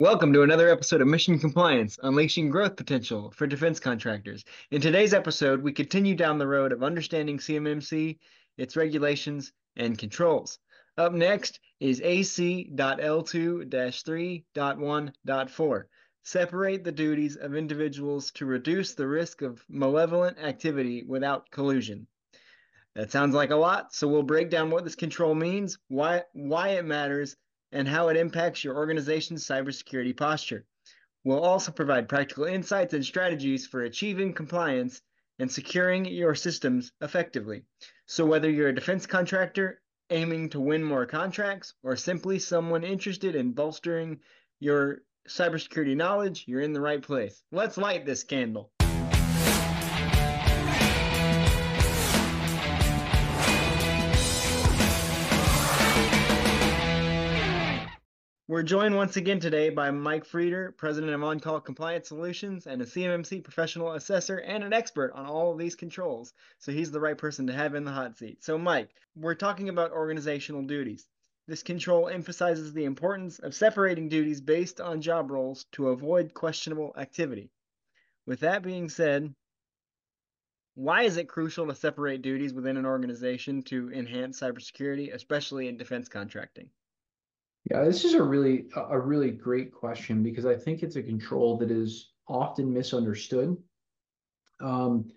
Welcome to another episode of Mission Compliance, unleashing growth potential for defense contractors. In today's episode, we continue down the road of understanding CMMC, its regulations, and controls. Up next is AC.L2-3.1.4. Separate the duties of individuals to reduce the risk of malevolent activity without collusion. That sounds like a lot, so we'll break down what this control means, why, why it matters, and how it impacts your organization's cybersecurity posture. We'll also provide practical insights and strategies for achieving compliance and securing your systems effectively. So, whether you're a defense contractor aiming to win more contracts or simply someone interested in bolstering your cybersecurity knowledge, you're in the right place. Let's light this candle. We're joined once again today by Mike Frieder, President of On Call Compliance Solutions and a CMMC professional assessor and an expert on all of these controls. So he's the right person to have in the hot seat. So, Mike, we're talking about organizational duties. This control emphasizes the importance of separating duties based on job roles to avoid questionable activity. With that being said, why is it crucial to separate duties within an organization to enhance cybersecurity, especially in defense contracting? Yeah, this is a really a really great question because I think it's a control that is often misunderstood. Um,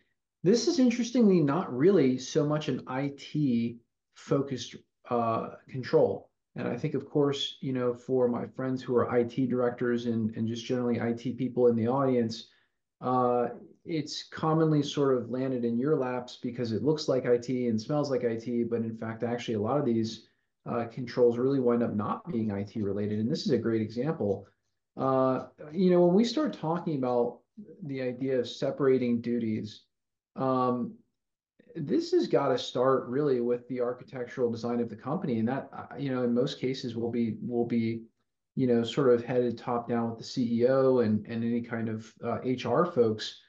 this is interestingly not really so much an IT focused uh, control. And I think, of course, you know, for my friends who are IT directors and, and just generally IT people in the audience, uh, it's commonly sort of landed in your laps because it looks like IT and smells like IT, but in fact, actually, a lot of these uh, controls really wind up not being IT related. And this is a great example. Uh, you know, when we start talking about the idea of separating duties, um, this has got to start really with the architectural design of the company, and that uh, you know, in most cases, will be will be you know sort of headed top down with the CEO and and any kind of uh, HR folks.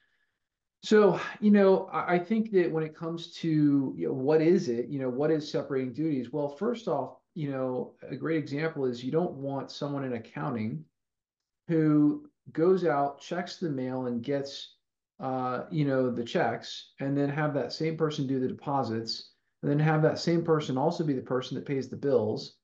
So, you know, I think that when it comes to you know, what is it, you know, what is separating duties? Well, first off, you know, a great example is you don't want someone in accounting who goes out, checks the mail, and gets, uh, you know, the checks, and then have that same person do the deposits, and then have that same person also be the person that pays the bills,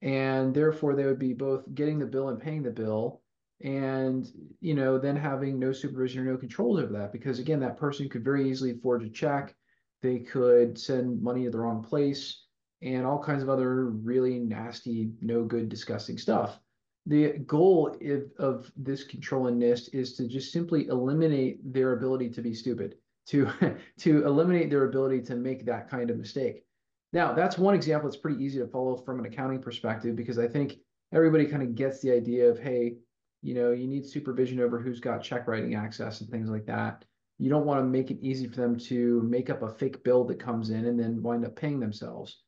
and therefore they would be both getting the bill and paying the bill and you know then having no supervision or no controls over that because again that person could very easily forge a check. They could send money to the wrong place and all kinds of other really nasty no good disgusting stuff. The goal of, of this control in nist is to just simply eliminate their ability to be stupid to to eliminate their ability to make that kind of mistake. Now that's one example that's pretty easy to follow from an accounting perspective because i think everybody kind of gets the idea of hey you know, you need supervision over who's got check writing access and things like that. You don't want to make it easy for them to make up a fake bill that comes in and then wind up paying themselves.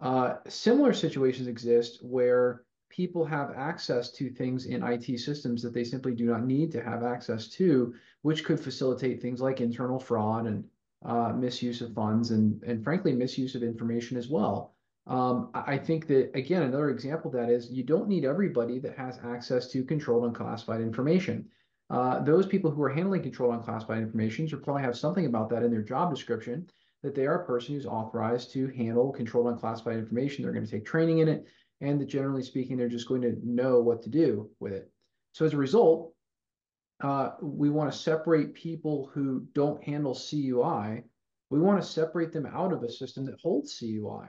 Uh, similar situations exist where people have access to things in IT systems that they simply do not need to have access to, which could facilitate things like internal fraud and uh, misuse of funds and, and frankly, misuse of information as well. Um, I think that, again, another example of that is you don't need everybody that has access to controlled unclassified information. Uh, those people who are handling controlled unclassified information should probably have something about that in their job description, that they are a person who's authorized to handle controlled unclassified information. They're going to take training in it, and that generally speaking, they're just going to know what to do with it. So as a result, uh, we want to separate people who don't handle CUI. We want to separate them out of a system that holds CUI.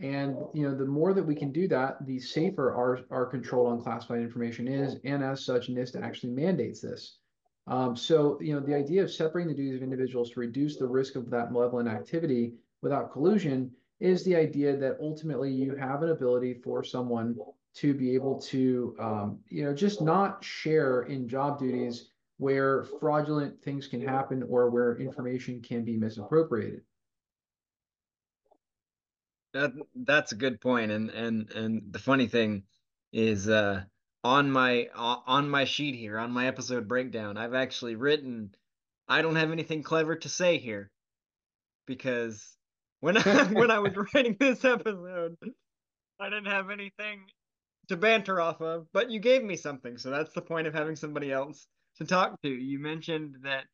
And you know, the more that we can do that, the safer our, our controlled unclassified information is. And as such, NIST actually mandates this. Um, so, you know, the idea of separating the duties of individuals to reduce the risk of that malevolent activity without collusion is the idea that ultimately you have an ability for someone to be able to, um, you know, just not share in job duties where fraudulent things can happen or where information can be misappropriated. That that's a good point, and and and the funny thing is, uh, on my on my sheet here, on my episode breakdown, I've actually written, I don't have anything clever to say here, because when I when I was writing this episode, I didn't have anything to banter off of, but you gave me something. So that's the point of having somebody else to talk to. You mentioned that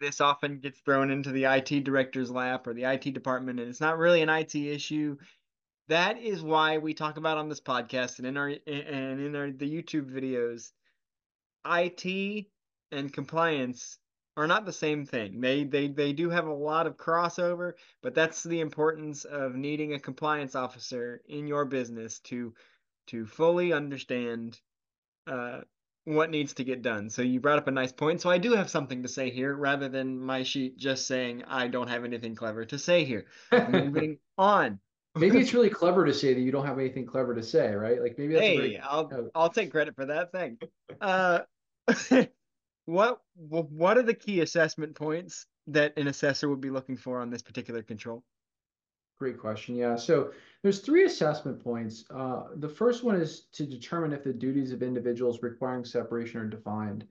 this often gets thrown into the IT director's lap or the IT department, and it's not really an IT issue. That is why we talk about on this podcast and in our and in our the YouTube videos. IT and compliance are not the same thing. They they they do have a lot of crossover, but that's the importance of needing a compliance officer in your business to to fully understand uh, what needs to get done. So you brought up a nice point. So I do have something to say here rather than my sheet just saying I don't have anything clever to say here. Moving on. Maybe it's really clever to say that you don't have anything clever to say, right? Like maybe that's hey, very, I'll. I'll take credit for that thing. Uh, what what are the key assessment points that an assessor would be looking for on this particular control? Great question. Yeah. So there's three assessment points. Uh, the first one is to determine if the duties of individuals requiring separation are defined.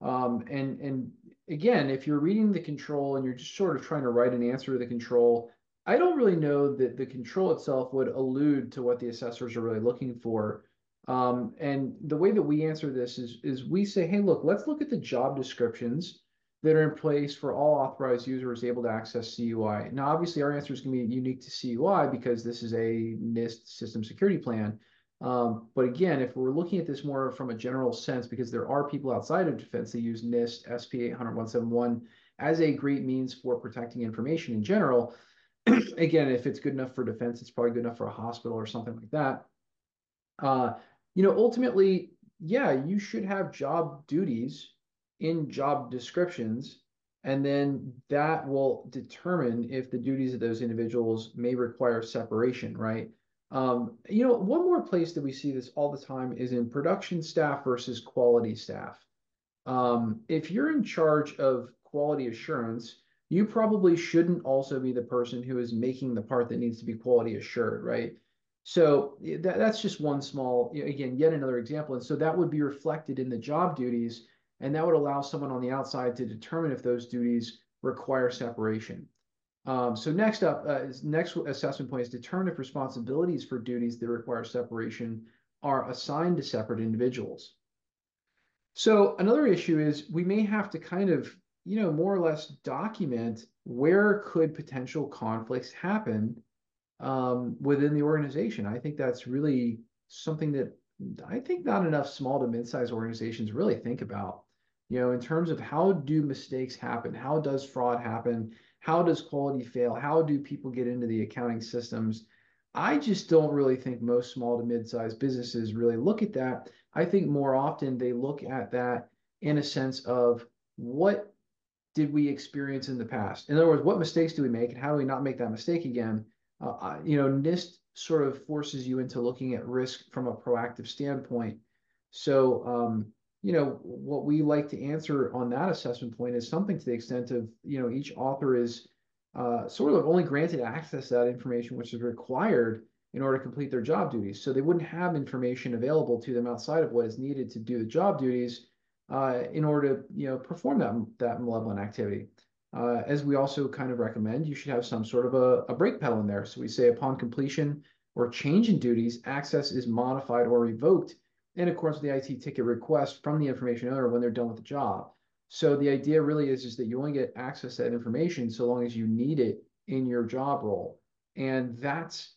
Um, and and again, if you're reading the control and you're just sort of trying to write an answer to the control, I don't really know that the control itself would allude to what the assessors are really looking for. Um, and the way that we answer this is, is we say, hey, look, let's look at the job descriptions that are in place for all authorized users able to access CUI. Now, obviously, our answer is going to be unique to CUI because this is a NIST system security plan. Um, but again, if we're looking at this more from a general sense, because there are people outside of defense that use NIST SP 800-171 as a great means for protecting information in general, again, if it's good enough for defense, it's probably good enough for a hospital or something like that. Uh, you know, ultimately, yeah, you should have job duties in job descriptions, and then that will determine if the duties of those individuals may require separation, right? Um, you know, one more place that we see this all the time is in production staff versus quality staff. Um, if you're in charge of quality assurance, you probably shouldn't also be the person who is making the part that needs to be quality assured, right? So that, that's just one small, again, yet another example. And so that would be reflected in the job duties, and that would allow someone on the outside to determine if those duties require separation. Um, so next up, uh, next assessment point is determine if responsibilities for duties that require separation are assigned to separate individuals. So another issue is we may have to kind of, you know, more or less document where could potential conflicts happen um, within the organization. I think that's really something that I think not enough small to mid-sized organizations really think about. You know, in terms of how do mistakes happen? How does fraud happen? How does quality fail? How do people get into the accounting systems? I just don't really think most small to mid-sized businesses really look at that. I think more often they look at that in a sense of what did we experience in the past? In other words, what mistakes do we make and how do we not make that mistake again? uh, you know, NIST sort of forces you into looking at risk from a proactive standpoint. So, um, you know, what we like to answer on that assessment point is something to the extent of, you know, each author is uh, sort of only granted access to that information, which is required in order to complete their job duties. So they wouldn't have information available to them outside of what is needed to do the job duties uh, in order to, you know, perform that, that malevolent activity. Uh, as we also kind of recommend, you should have some sort of a, a brake pedal in there. So we say upon completion or change in duties, access is modified or revoked in accordance with the IT ticket request from the information owner when they're done with the job. So the idea really is, is that you only get access to that information so long as you need it in your job role. And that's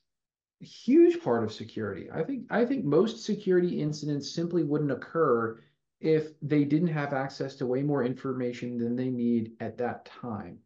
a huge part of security. I think I think most security incidents simply wouldn't occur if they didn't have access to way more information than they need at that time.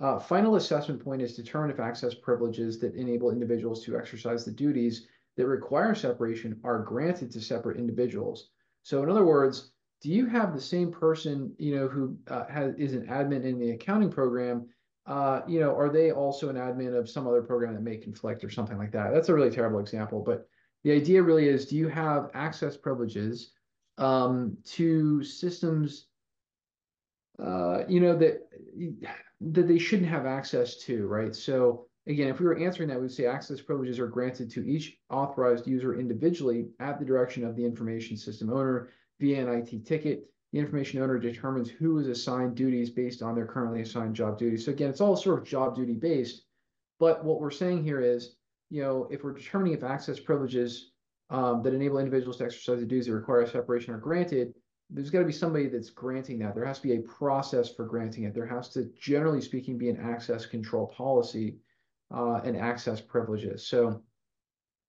Uh, final assessment point is determine if access privileges that enable individuals to exercise the duties that require separation are granted to separate individuals. So in other words, do you have the same person, you know, who uh, has, is an admin in the accounting program, uh, you know, are they also an admin of some other program that may conflict or something like that? That's a really terrible example, but the idea really is, do you have access privileges um, to systems, uh, you know, that that they shouldn't have access to, right? So again, if we were answering that, we'd say access privileges are granted to each authorized user individually at the direction of the information system owner via an IT ticket. The information owner determines who is assigned duties based on their currently assigned job duties. So again, it's all sort of job duty based. But what we're saying here is, you know, if we're determining if access privileges um, that enable individuals to exercise the duties that require separation are granted, there's got to be somebody that's granting that. There has to be a process for granting it. There has to, generally speaking, be an access control policy uh, and access privileges. So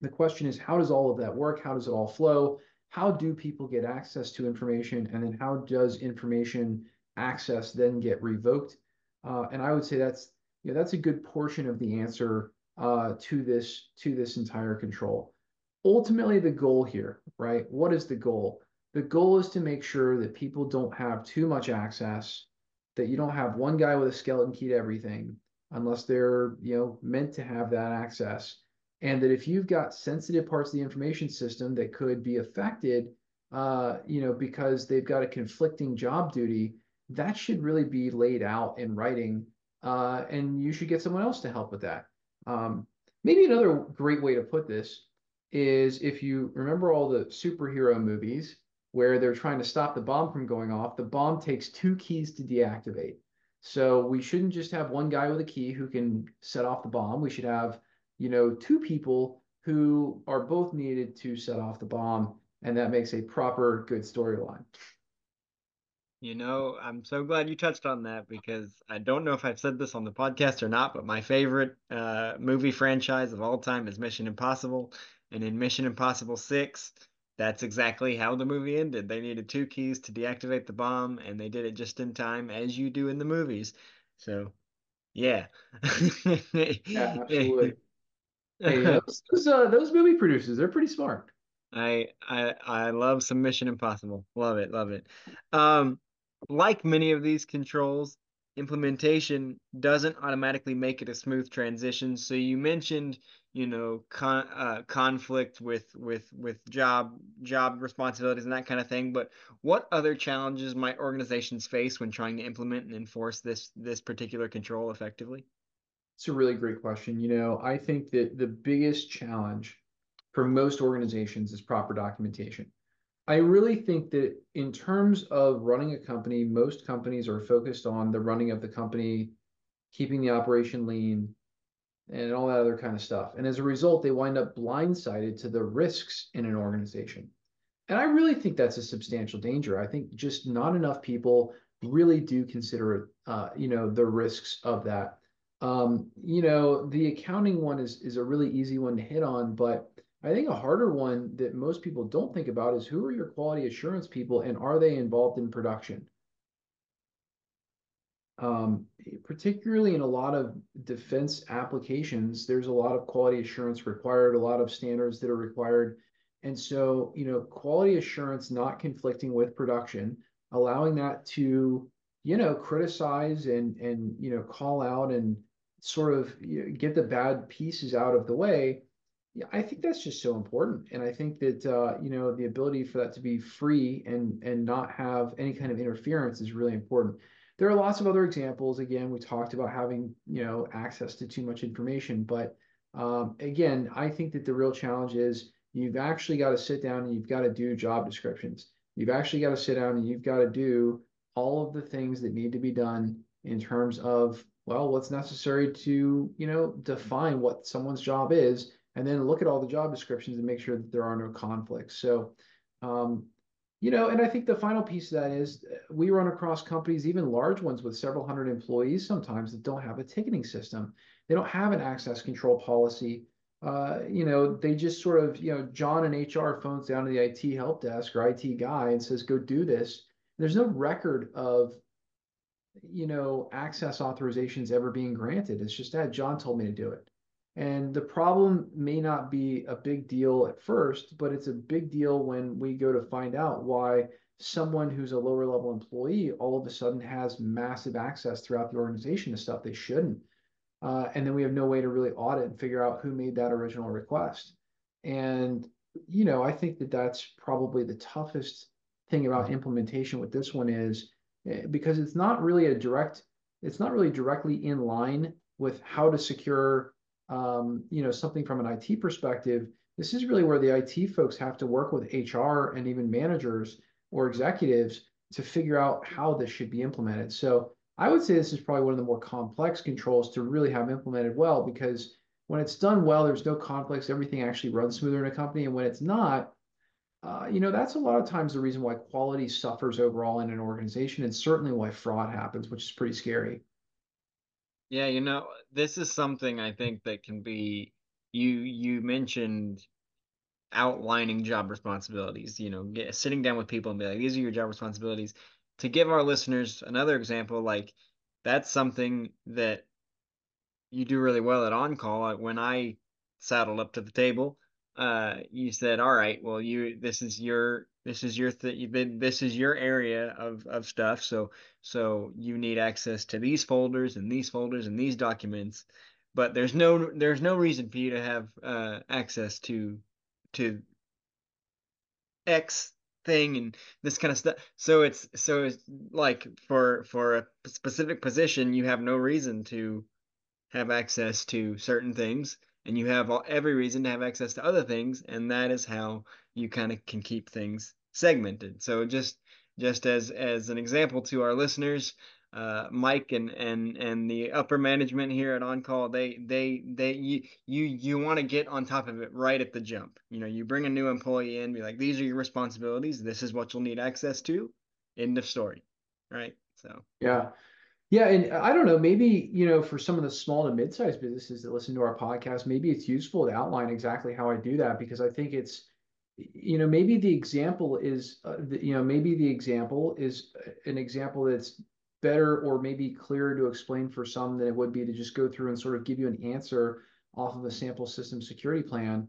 the question is, how does all of that work? How does it all flow? How do people get access to information? And then how does information access then get revoked? Uh, and I would say that's you know, that's a good portion of the answer uh, to this to this entire control. Ultimately, the goal here, right? What is the goal? The goal is to make sure that people don't have too much access, that you don't have one guy with a skeleton key to everything, unless they're you know meant to have that access, and that if you've got sensitive parts of the information system that could be affected, uh, you know, because they've got a conflicting job duty, that should really be laid out in writing, uh, and you should get someone else to help with that. Um, maybe another great way to put this is if you remember all the superhero movies where they're trying to stop the bomb from going off, the bomb takes two keys to deactivate. So we shouldn't just have one guy with a key who can set off the bomb. We should have, you know, two people who are both needed to set off the bomb, and that makes a proper good storyline. You know, I'm so glad you touched on that because I don't know if I've said this on the podcast or not, but my favorite uh, movie franchise of all time is Mission Impossible. And in Mission Impossible 6, that's exactly how the movie ended. They needed two keys to deactivate the bomb, and they did it just in time, as you do in the movies. So, yeah. yeah, absolutely. hey, those, those, uh, those movie producers, they're pretty smart. I I I love some Mission Impossible. Love it, love it. Um, like many of these controls, implementation doesn't automatically make it a smooth transition. So you mentioned, you know, con- uh, conflict with with with job job responsibilities and that kind of thing. But what other challenges might organizations face when trying to implement and enforce this this particular control effectively? It's a really great question. You know, I think that the biggest challenge for most organizations is proper documentation. I really think that in terms of running a company, most companies are focused on the running of the company, keeping the operation lean, and all that other kind of stuff. And as a result, they wind up blindsided to the risks in an organization. And I really think that's a substantial danger. I think just not enough people really do consider, uh, you know, the risks of that. Um, you know, the accounting one is is a really easy one to hit on, but I think a harder one that most people don't think about is who are your quality assurance people and are they involved in production? Um, particularly in a lot of defense applications, there's a lot of quality assurance required, a lot of standards that are required. And so, you know, quality assurance not conflicting with production, allowing that to, you know, criticize and and you know call out and sort of you know, get the bad pieces out of the way yeah, I think that's just so important, and I think that uh, you know the ability for that to be free and and not have any kind of interference is really important. There are lots of other examples. Again, we talked about having you know access to too much information, but um, again, I think that the real challenge is you've actually got to sit down and you've got to do job descriptions. You've actually got to sit down and you've got to do all of the things that need to be done in terms of well, what's necessary to you know define what someone's job is and then look at all the job descriptions and make sure that there are no conflicts. So, um, you know, and I think the final piece of that is uh, we run across companies, even large ones with several hundred employees sometimes that don't have a ticketing system. They don't have an access control policy. Uh, you know, they just sort of, you know, John in HR phones down to the IT help desk or IT guy and says, go do this. There's no record of, you know, access authorizations ever being granted. It's just that John told me to do it. And the problem may not be a big deal at first, but it's a big deal when we go to find out why someone who's a lower level employee all of a sudden has massive access throughout the organization to stuff they shouldn't. Uh, and then we have no way to really audit and figure out who made that original request. And, you know, I think that that's probably the toughest thing about implementation with this one is eh, because it's not really a direct, it's not really directly in line with how to secure you know, something from an IT perspective, this is really where the IT folks have to work with HR and even managers or executives to figure out how this should be implemented. So I would say this is probably one of the more complex controls to really have implemented well because when it's done well, there's no conflicts, everything actually runs smoother in a company. And when it's not, uh, you know, that's a lot of times the reason why quality suffers overall in an organization, and certainly why fraud happens, which is pretty scary. Yeah, you know, this is something I think that can be you you mentioned outlining job responsibilities, you know, get, sitting down with people and be like, these are your job responsibilities. To give our listeners another example, like that's something that you do really well at on call. When I saddled up to the table, uh, you said, "All right, well, you this is your this is your th- this is your area of of stuff. So so you need access to these folders and these folders and these documents, but there's no there's no reason for you to have uh, access to to X thing and this kind of stuff. So it's so it's like for for a specific position, you have no reason to have access to certain things and you have all, every reason to have access to other things and that is how you kind of can keep things segmented so just just as as an example to our listeners uh, Mike and and and the upper management here at On Call, they they they you you you want to get on top of it right at the jump. You know, you bring a new employee in, be like, these are your responsibilities. This is what you'll need access to. End of story, right? So yeah, yeah, and I don't know, maybe, you know, for some of the small to mid-sized businesses that listen to our podcast, maybe it's useful to outline exactly how I do that because I think it's, you know, maybe the example is, uh, the, you know, maybe the example is an example that's better or maybe clearer to explain for some than it would be to just go through and sort of give you an answer off of a sample system security plan.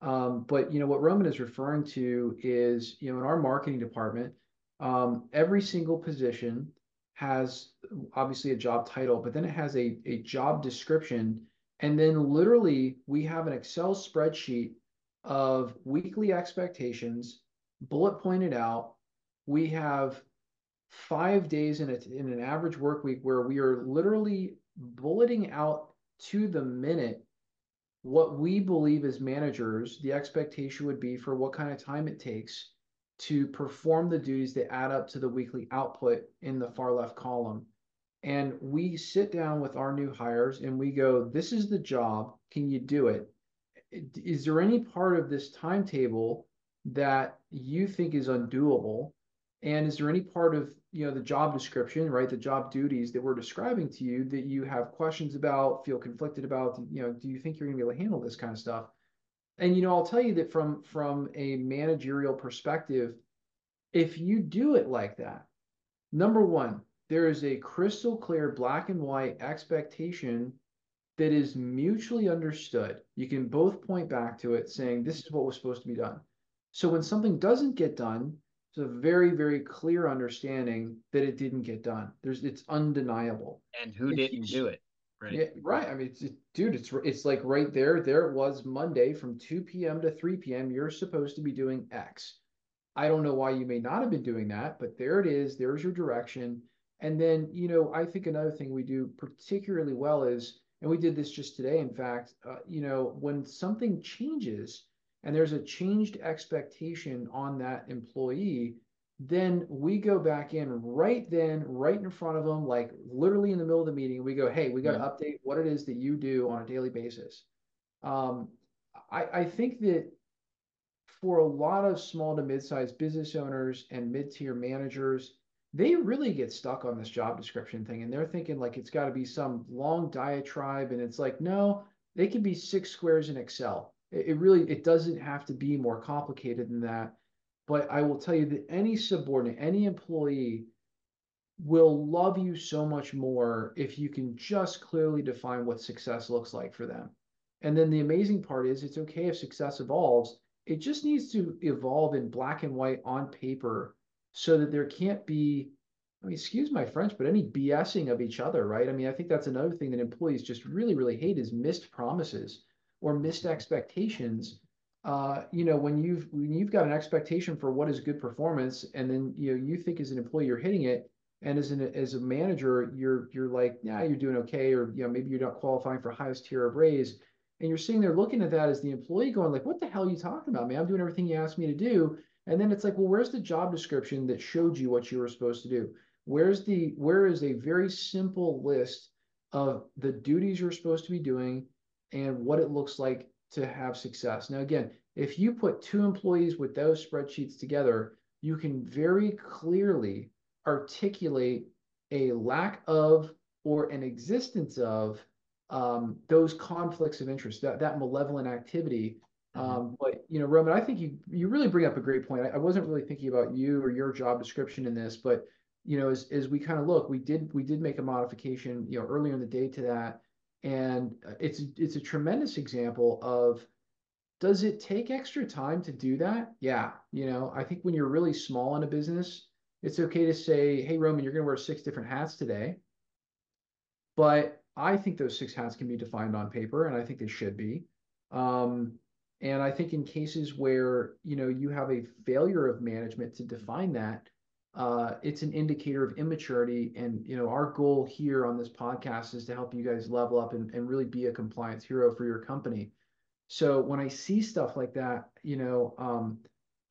Um, but you know what Roman is referring to is, you know, in our marketing department, um, every single position has obviously a job title, but then it has a, a job description. And then literally we have an Excel spreadsheet of weekly expectations, bullet pointed out. We have five days in, a, in an average work week where we are literally bulleting out to the minute what we believe as managers the expectation would be for what kind of time it takes to perform the duties that add up to the weekly output in the far left column. And we sit down with our new hires and we go, This is the job. Can you do it? Is there any part of this timetable that you think is undoable? And is there any part of you know the job description, right, the job duties that we're describing to you that you have questions about, feel conflicted about? You know, do you think you're going to be able to handle this kind of stuff? and you know i'll tell you that from from a managerial perspective if you do it like that number one there is a crystal clear black and white expectation that is mutually understood you can both point back to it saying this is what was supposed to be done so when something doesn't get done it's a very very clear understanding that it didn't get done there's it's undeniable and who didn't do it Right. Yeah, right. I mean, it's, dude, it's it's like right there. There it was Monday from 2 p.m. to 3 p.m. You're supposed to be doing X. I don't know why you may not have been doing that, but there it is. There's your direction. And then, you know, I think another thing we do particularly well is, and we did this just today, in fact, uh, you know, when something changes and there's a changed expectation on that employee, then we go back in right then, right in front of them, like literally in the middle of the meeting. We go, hey, we got to yeah. update what it is that you do on a daily basis. Um, I, I think that for a lot of small to mid-sized business owners and mid-tier managers, they really get stuck on this job description thing, and they're thinking like it's got to be some long diatribe, and it's like no, they can be six squares in Excel. It, it really it doesn't have to be more complicated than that. But I will tell you that any subordinate, any employee will love you so much more if you can just clearly define what success looks like for them. And then the amazing part is it's okay if success evolves. It just needs to evolve in black and white on paper so that there can't be, I mean, excuse my French, but any BSing of each other, right? I mean, I think that's another thing that employees just really, really hate is missed promises or missed expectations uh, you know, when you've when you've got an expectation for what is good performance, and then you know you think as an employee you're hitting it, and as an as a manager you're you're like, yeah, you're doing okay, or you know maybe you're not qualifying for highest tier of raise, and you're sitting there looking at that as the employee going like, what the hell are you talking about, man? I'm doing everything you asked me to do, and then it's like, well, where's the job description that showed you what you were supposed to do? Where's the where is a very simple list of the duties you're supposed to be doing and what it looks like to have success. Now, again, if you put two employees with those spreadsheets together, you can very clearly articulate a lack of or an existence of um, those conflicts of interest, that, that malevolent activity. Mm-hmm. Um, but you know, Roman, I think you you really bring up a great point. I, I, wasn't really thinking about you or your job description in this, but you know, as as we kind of look, we did we did make a modification, you know, earlier in the day to that, and it's it's a tremendous example of does it take extra time to do that? Yeah, you know, I think when you're really small in a business, it's okay to say, "Hey, Roman, you're going to wear six different hats today." But I think those six hats can be defined on paper, and I think they should be. Um, and I think in cases where you know you have a failure of management to define that, uh, it's an indicator of immaturity. And you know, our goal here on this podcast is to help you guys level up and, and really be a compliance hero for your company. So when I see stuff like that, you know, um,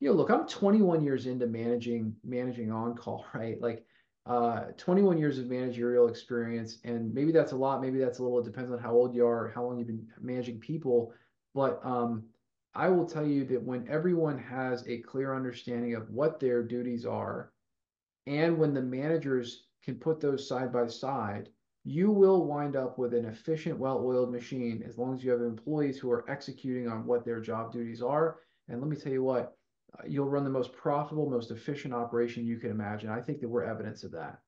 you know, look, I'm 21 years into managing managing on call, right? Like uh, 21 years of managerial experience, and maybe that's a lot, maybe that's a little. It depends on how old you are, how long you've been managing people. But um, I will tell you that when everyone has a clear understanding of what their duties are, and when the managers can put those side by side, you will wind up with an efficient, well-oiled machine as long as you have employees who are executing on what their job duties are. And let me tell you what, uh, you'll run the most profitable, most efficient operation you can imagine. I think that we're evidence of that.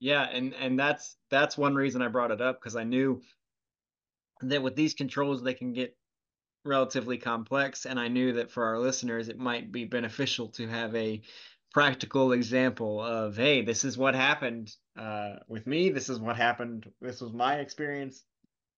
Yeah, and and that's that's one reason I brought it up because I knew that with these controls they can get relatively complex and I knew that for our listeners it might be beneficial to have a practical example of hey this is what happened uh, with me. This is what happened. This was my experience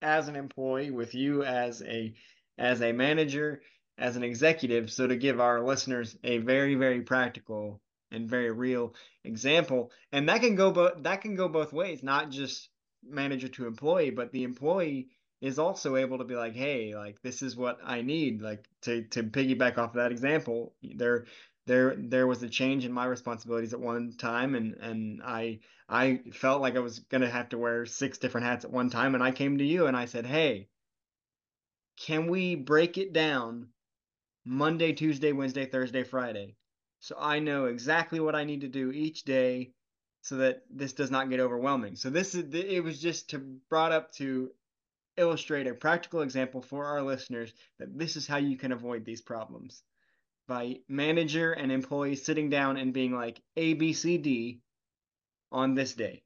as an employee with you as a as a manager as an executive. So to give our listeners a very very practical and very real example and that can go both that can go both ways not just manager to employee but the employee is also able to be like hey like this is what i need like to to piggyback off of that example there there there was a change in my responsibilities at one time and and I I felt like I was to have to wear six different hats at one time and I came to you and I said, "Hey, can we break it down Monday, Tuesday, Wednesday, Thursday, Friday so I know exactly what I need to do each day so that this does not get overwhelming." So this is it was just to brought up to illustrate a practical example for our listeners that this is how you can avoid these problems by manager and employees sitting down and being like A, B, C, D on this day.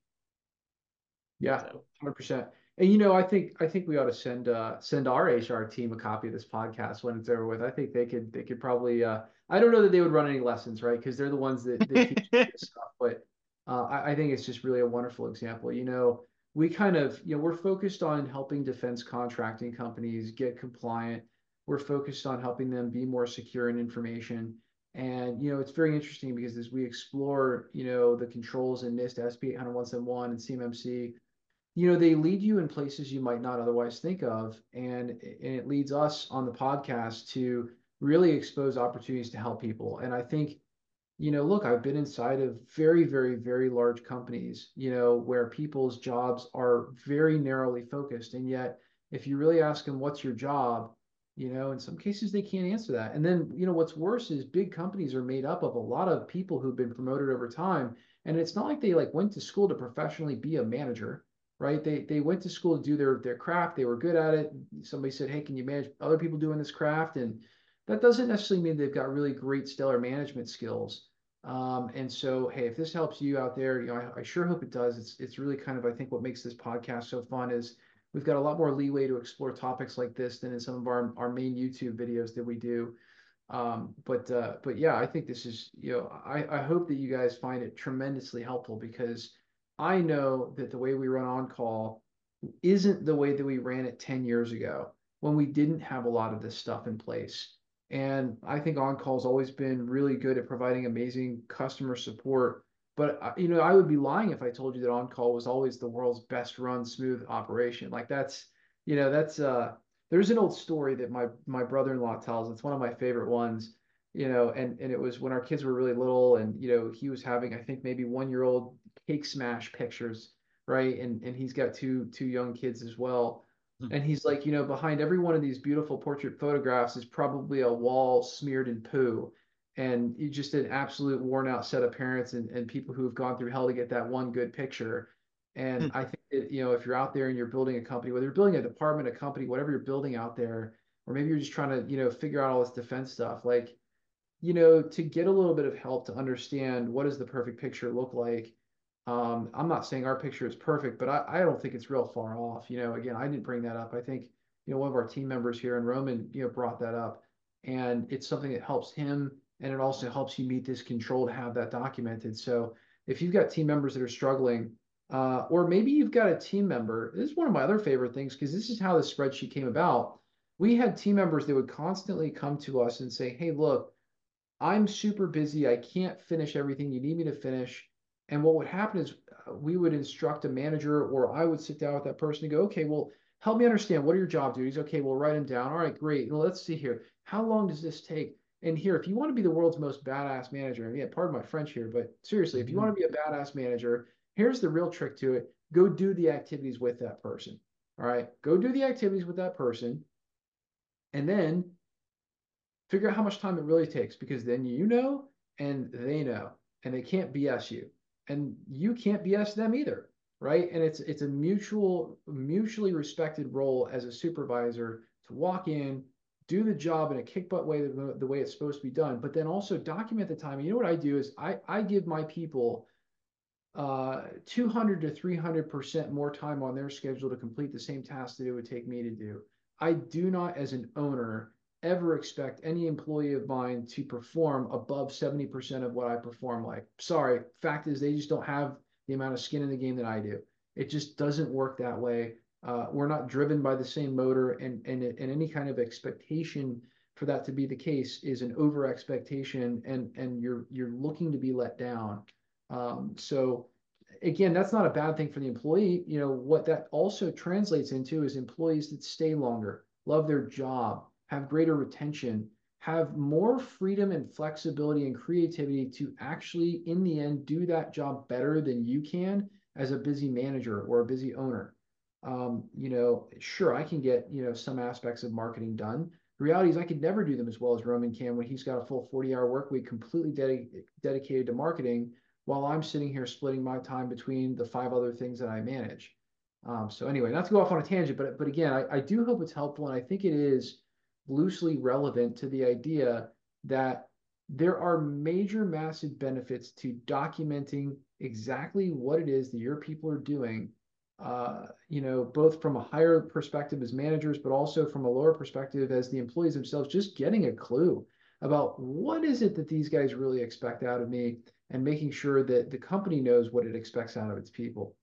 Yeah, hundred percent. And you know, I think I think we ought to send uh send our HR team a copy of this podcast when it's over with. I think they could they could probably uh I don't know that they would run any lessons, right? Because they're the ones that, that teach this stuff. But uh, I, I think it's just really a wonderful example. You know, we kind of you know we're focused on helping defense contracting companies get compliant we're focused on helping them be more secure in information. And you know, it's very interesting because as we explore, you know, the controls in NIST, SP 800-171, and CMMC, you know, they lead you in places you might not otherwise think of, and, and it leads us on the podcast to really expose opportunities to help people. And I think, you know, look, I've been inside of very, very, very large companies, you know, where people's jobs are very narrowly focused, and yet, if you really ask them, "What's your job?" you know in some cases they can't answer that. And then you know what's worse is big companies are made up of a lot of people who've been promoted over time. And it's not like they like went to school to professionally be a manager right? They they went to school to do their their craft. They were good at it. Somebody said hey can you manage other people doing this craft? And that doesn't necessarily mean they've got really great stellar management skills um, and so hey if this helps you out there you know I, I sure hope it does it's it's really kind of i think what makes this podcast so fun is we've got a lot more leeway to explore topics like this than in some of our, our main YouTube videos that we do. Um, but uh, but yeah, I think this is you know I, I hope that you guys find it tremendously helpful because I know that the way we run on call isn't the way that we ran it 10 years ago when we didn't have a lot of this stuff in place. And I think on call has always been really good at providing amazing customer support but uh, you know, I would be lying if I told you that OnCall was always the world's best run smooth operation. Like that's, you know, that's uh there's an old story that my my brother-in-law tells. It's one of my favorite ones, you know, and and it was when our kids were really little and you know, he was having I think maybe 1-year-old cake smash pictures, right? And and he's got two two young kids as well. Hmm. And he's like, you know, behind every one of these beautiful portrait photographs is probably a wall smeared in poo. And you just an absolute worn out set of parents and, and people who have gone through hell to get that one good picture. And hmm. I think that, you know, if you're out there and you're building a company, whether you're building a department, a company, whatever you're building out there, or maybe you're just trying to, you know, figure out all this defense stuff, like, you know, to get a little bit of help to understand what does the perfect picture look like um, I'm not saying our picture is perfect, but I, I don't think it's real far off. You know, again, I didn't bring that up. I think, you know, one of our team members here in Roman, you know, brought that up. And it's something that helps him and it also helps you meet this control to have that documented. So if you've got team members that are struggling, uh, or maybe you've got a team member, this is one of my other favorite things because this is how the spreadsheet came about. We had team members that would constantly come to us and say, Hey, look, I'm super busy. I can't finish everything you need me to finish and what would happen is uh, we would instruct a manager, or I would sit down with that person and go, okay, well, help me understand what are your job duties? Okay, we'll write them down. All right, great. Let's see here. How long does this take? And here, if you want to be the world's most badass manager, and yeah, pardon my French here, but seriously, if you want to mm-hmm. be a badass manager, here's the real trick to it. Go do the activities with that person. All right, go do the activities with that person. And then figure out how much time it really takes because then you know and they know and they can't BS you and you can't BS them either, right? And it's it's a mutual mutually respected role as a supervisor to walk in, do the job in a kick butt way the, the way it's supposed to be done, but then also document the time. And you know what I do is I I give my people uh 200 to 300 percent more time on their schedule to complete the same task that it would take me to do. I do not, as an owner, ever expect any employee of mine to perform above 70% of what I perform like. Sorry, fact is they just don't have the amount of skin in the game that I do. It just doesn't work that way. Uh, we're not driven by the same motor and, and, and any kind of expectation for that to be the case is an over expectation and, and you're, you're looking to be let down. Um, so again, that's not a bad thing for the employee. You know, what that also translates into is employees that stay longer, love their job, have greater retention, have more freedom and flexibility and creativity to actually, in the end, do that job better than you can as a busy manager or a busy owner. Um, you know, sure, I can get, you know, some aspects of marketing done. The reality is I could never do them as well as Roman can when he's got a full 40 hour work week completely ded- dedicated to marketing while I'm sitting here splitting my time between the five other things that I manage. Um, so anyway, not to go off on a tangent, but but again, I, I do hope it's helpful, and I think it is loosely relevant to the idea that there are major, massive benefits to documenting exactly what it is that your people are doing. Uh, you know, both from a higher perspective as managers, but also from a lower perspective as the employees themselves, just getting a clue about what is it that these guys really expect out of me and making sure that the company knows what it expects out of its people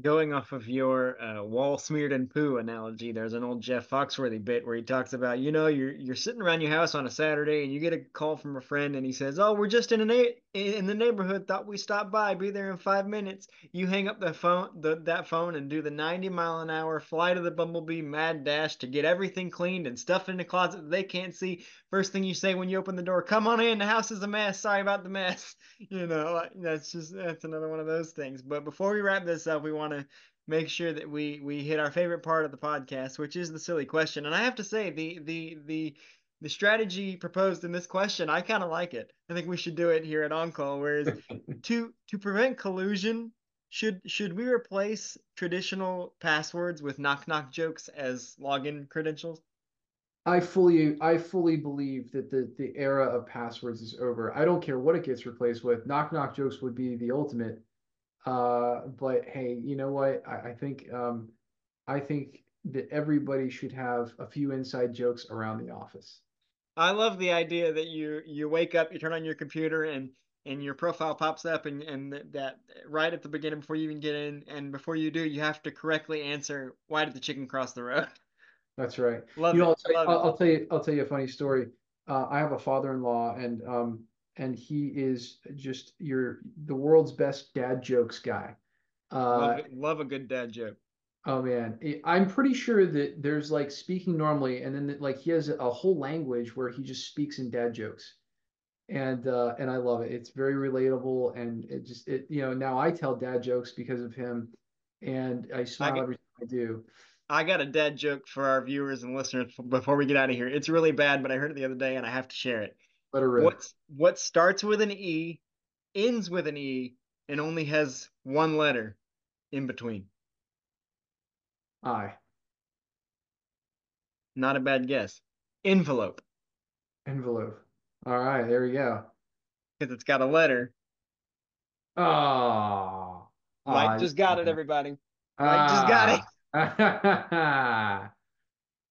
going off of your uh, wall smeared in poo analogy, there's an old Jeff Foxworthy bit where he talks about, you know, you're you're sitting around your house on a Saturday and you get a call from a friend and he says, "Oh, we're just in a na- in the neighborhood. Thought we stopped by. Be there in five minutes." You hang up the phone, the, that phone, and do the 90 mile an hour fly to the bumblebee mad dash to get everything cleaned and stuff in the closet they can't see. First thing you say when you open the door, "Come on in. The house is a mess. Sorry about the mess." You know, that's just that's another one of those things. But before we wrap this up, we want to make sure that we we hit our favorite part of the podcast, which is the silly question. And I have to say, the the the the strategy proposed in this question, I kind of like it. I think we should do it here at OnCall. Whereas to to prevent collusion, should should we replace traditional passwords with knock knock jokes as login credentials? I fully I fully believe that the the era of passwords is over. I don't care what it gets replaced with. Knock knock jokes would be the ultimate uh, but hey, you know what? I, I think um, I think that everybody should have a few inside jokes around the office. I love the idea that you you wake up, you turn on your computer, and and your profile pops up, and and that right at the beginning before you even get in, and before you do, you have to correctly answer why did the chicken cross the road. That's right. Love you know, I'll tell you, I'll, I'll, tell you, I'll tell you a funny story. Uh, I have a father-in-law, and um, and he is just your the world's best dad jokes guy. Uh, love, love a good dad joke. Oh man, I'm pretty sure that there's like speaking normally, and then like he has a whole language where he just speaks in dad jokes, and uh, and I love it. It's very relatable, and it just it you know now I tell dad jokes because of him, and I smile I get, every time I do. I got a dad joke for our viewers and listeners before we get out of here. It's really bad, but I heard it the other day and I have to share it. Let her rip. What's what starts with an E, ends with an E, and only has one letter in between? I. Not a bad guess. Envelope. Envelope. All right, there we go. Because it's got a letter. Oh. Mike just got it, everybody. Mike just got ah. it.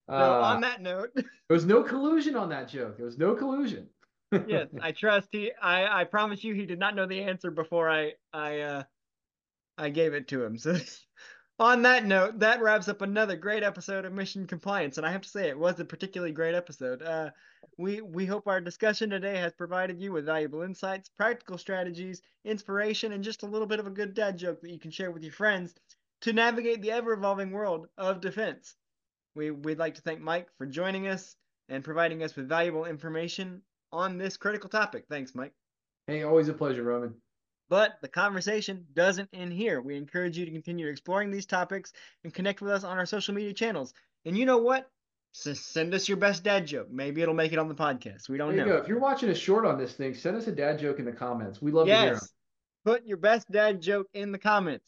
So on that note, there was no collusion on that joke. There was no collusion. yes, I trust he. I I promise you, he did not know the answer before I I uh I gave it to him. So on that note, that wraps up another great episode of Mission Compliance, and I have to say it was a particularly great episode. Uh, we we hope our discussion today has provided you with valuable insights, practical strategies, inspiration, and just a little bit of a good dad joke that you can share with your friends to navigate the ever-evolving world of defense. We we'd like to thank Mike for joining us and providing us with valuable information on this critical topic. Thanks, Mike. Hey, always a pleasure, Roman. But the conversation doesn't end here. We encourage you to continue exploring these topics and connect with us on our social media channels. And you know what? S- send us your best dad joke. Maybe it'll make it on the podcast. We don't know. go. If you're watching a short on this thing, send us a dad joke in the comments. We love to hear them. Yes. Put your best dad joke in the comments.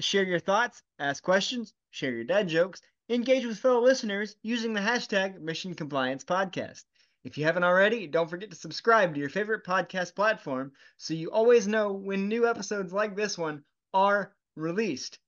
Share your thoughts, ask questions, share your dad jokes, engage with fellow listeners using the hashtag Mission Compliance Podcast. If you haven't already, don't forget to subscribe to your favorite podcast platform so you always know when new episodes like this one are released.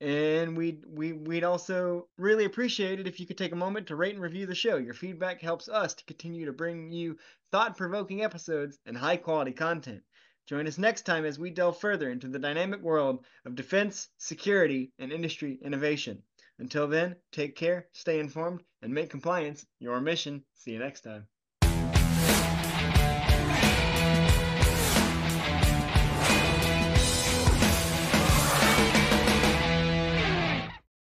And we'd, we, we'd also really appreciate it if you could take a moment to rate and review the show. Your feedback helps us to continue to bring you thought provoking episodes and high quality content. Join us next time as we delve further into the dynamic world of defense, security, and industry innovation. Until then, take care, stay informed, and make compliance your mission. See you next time.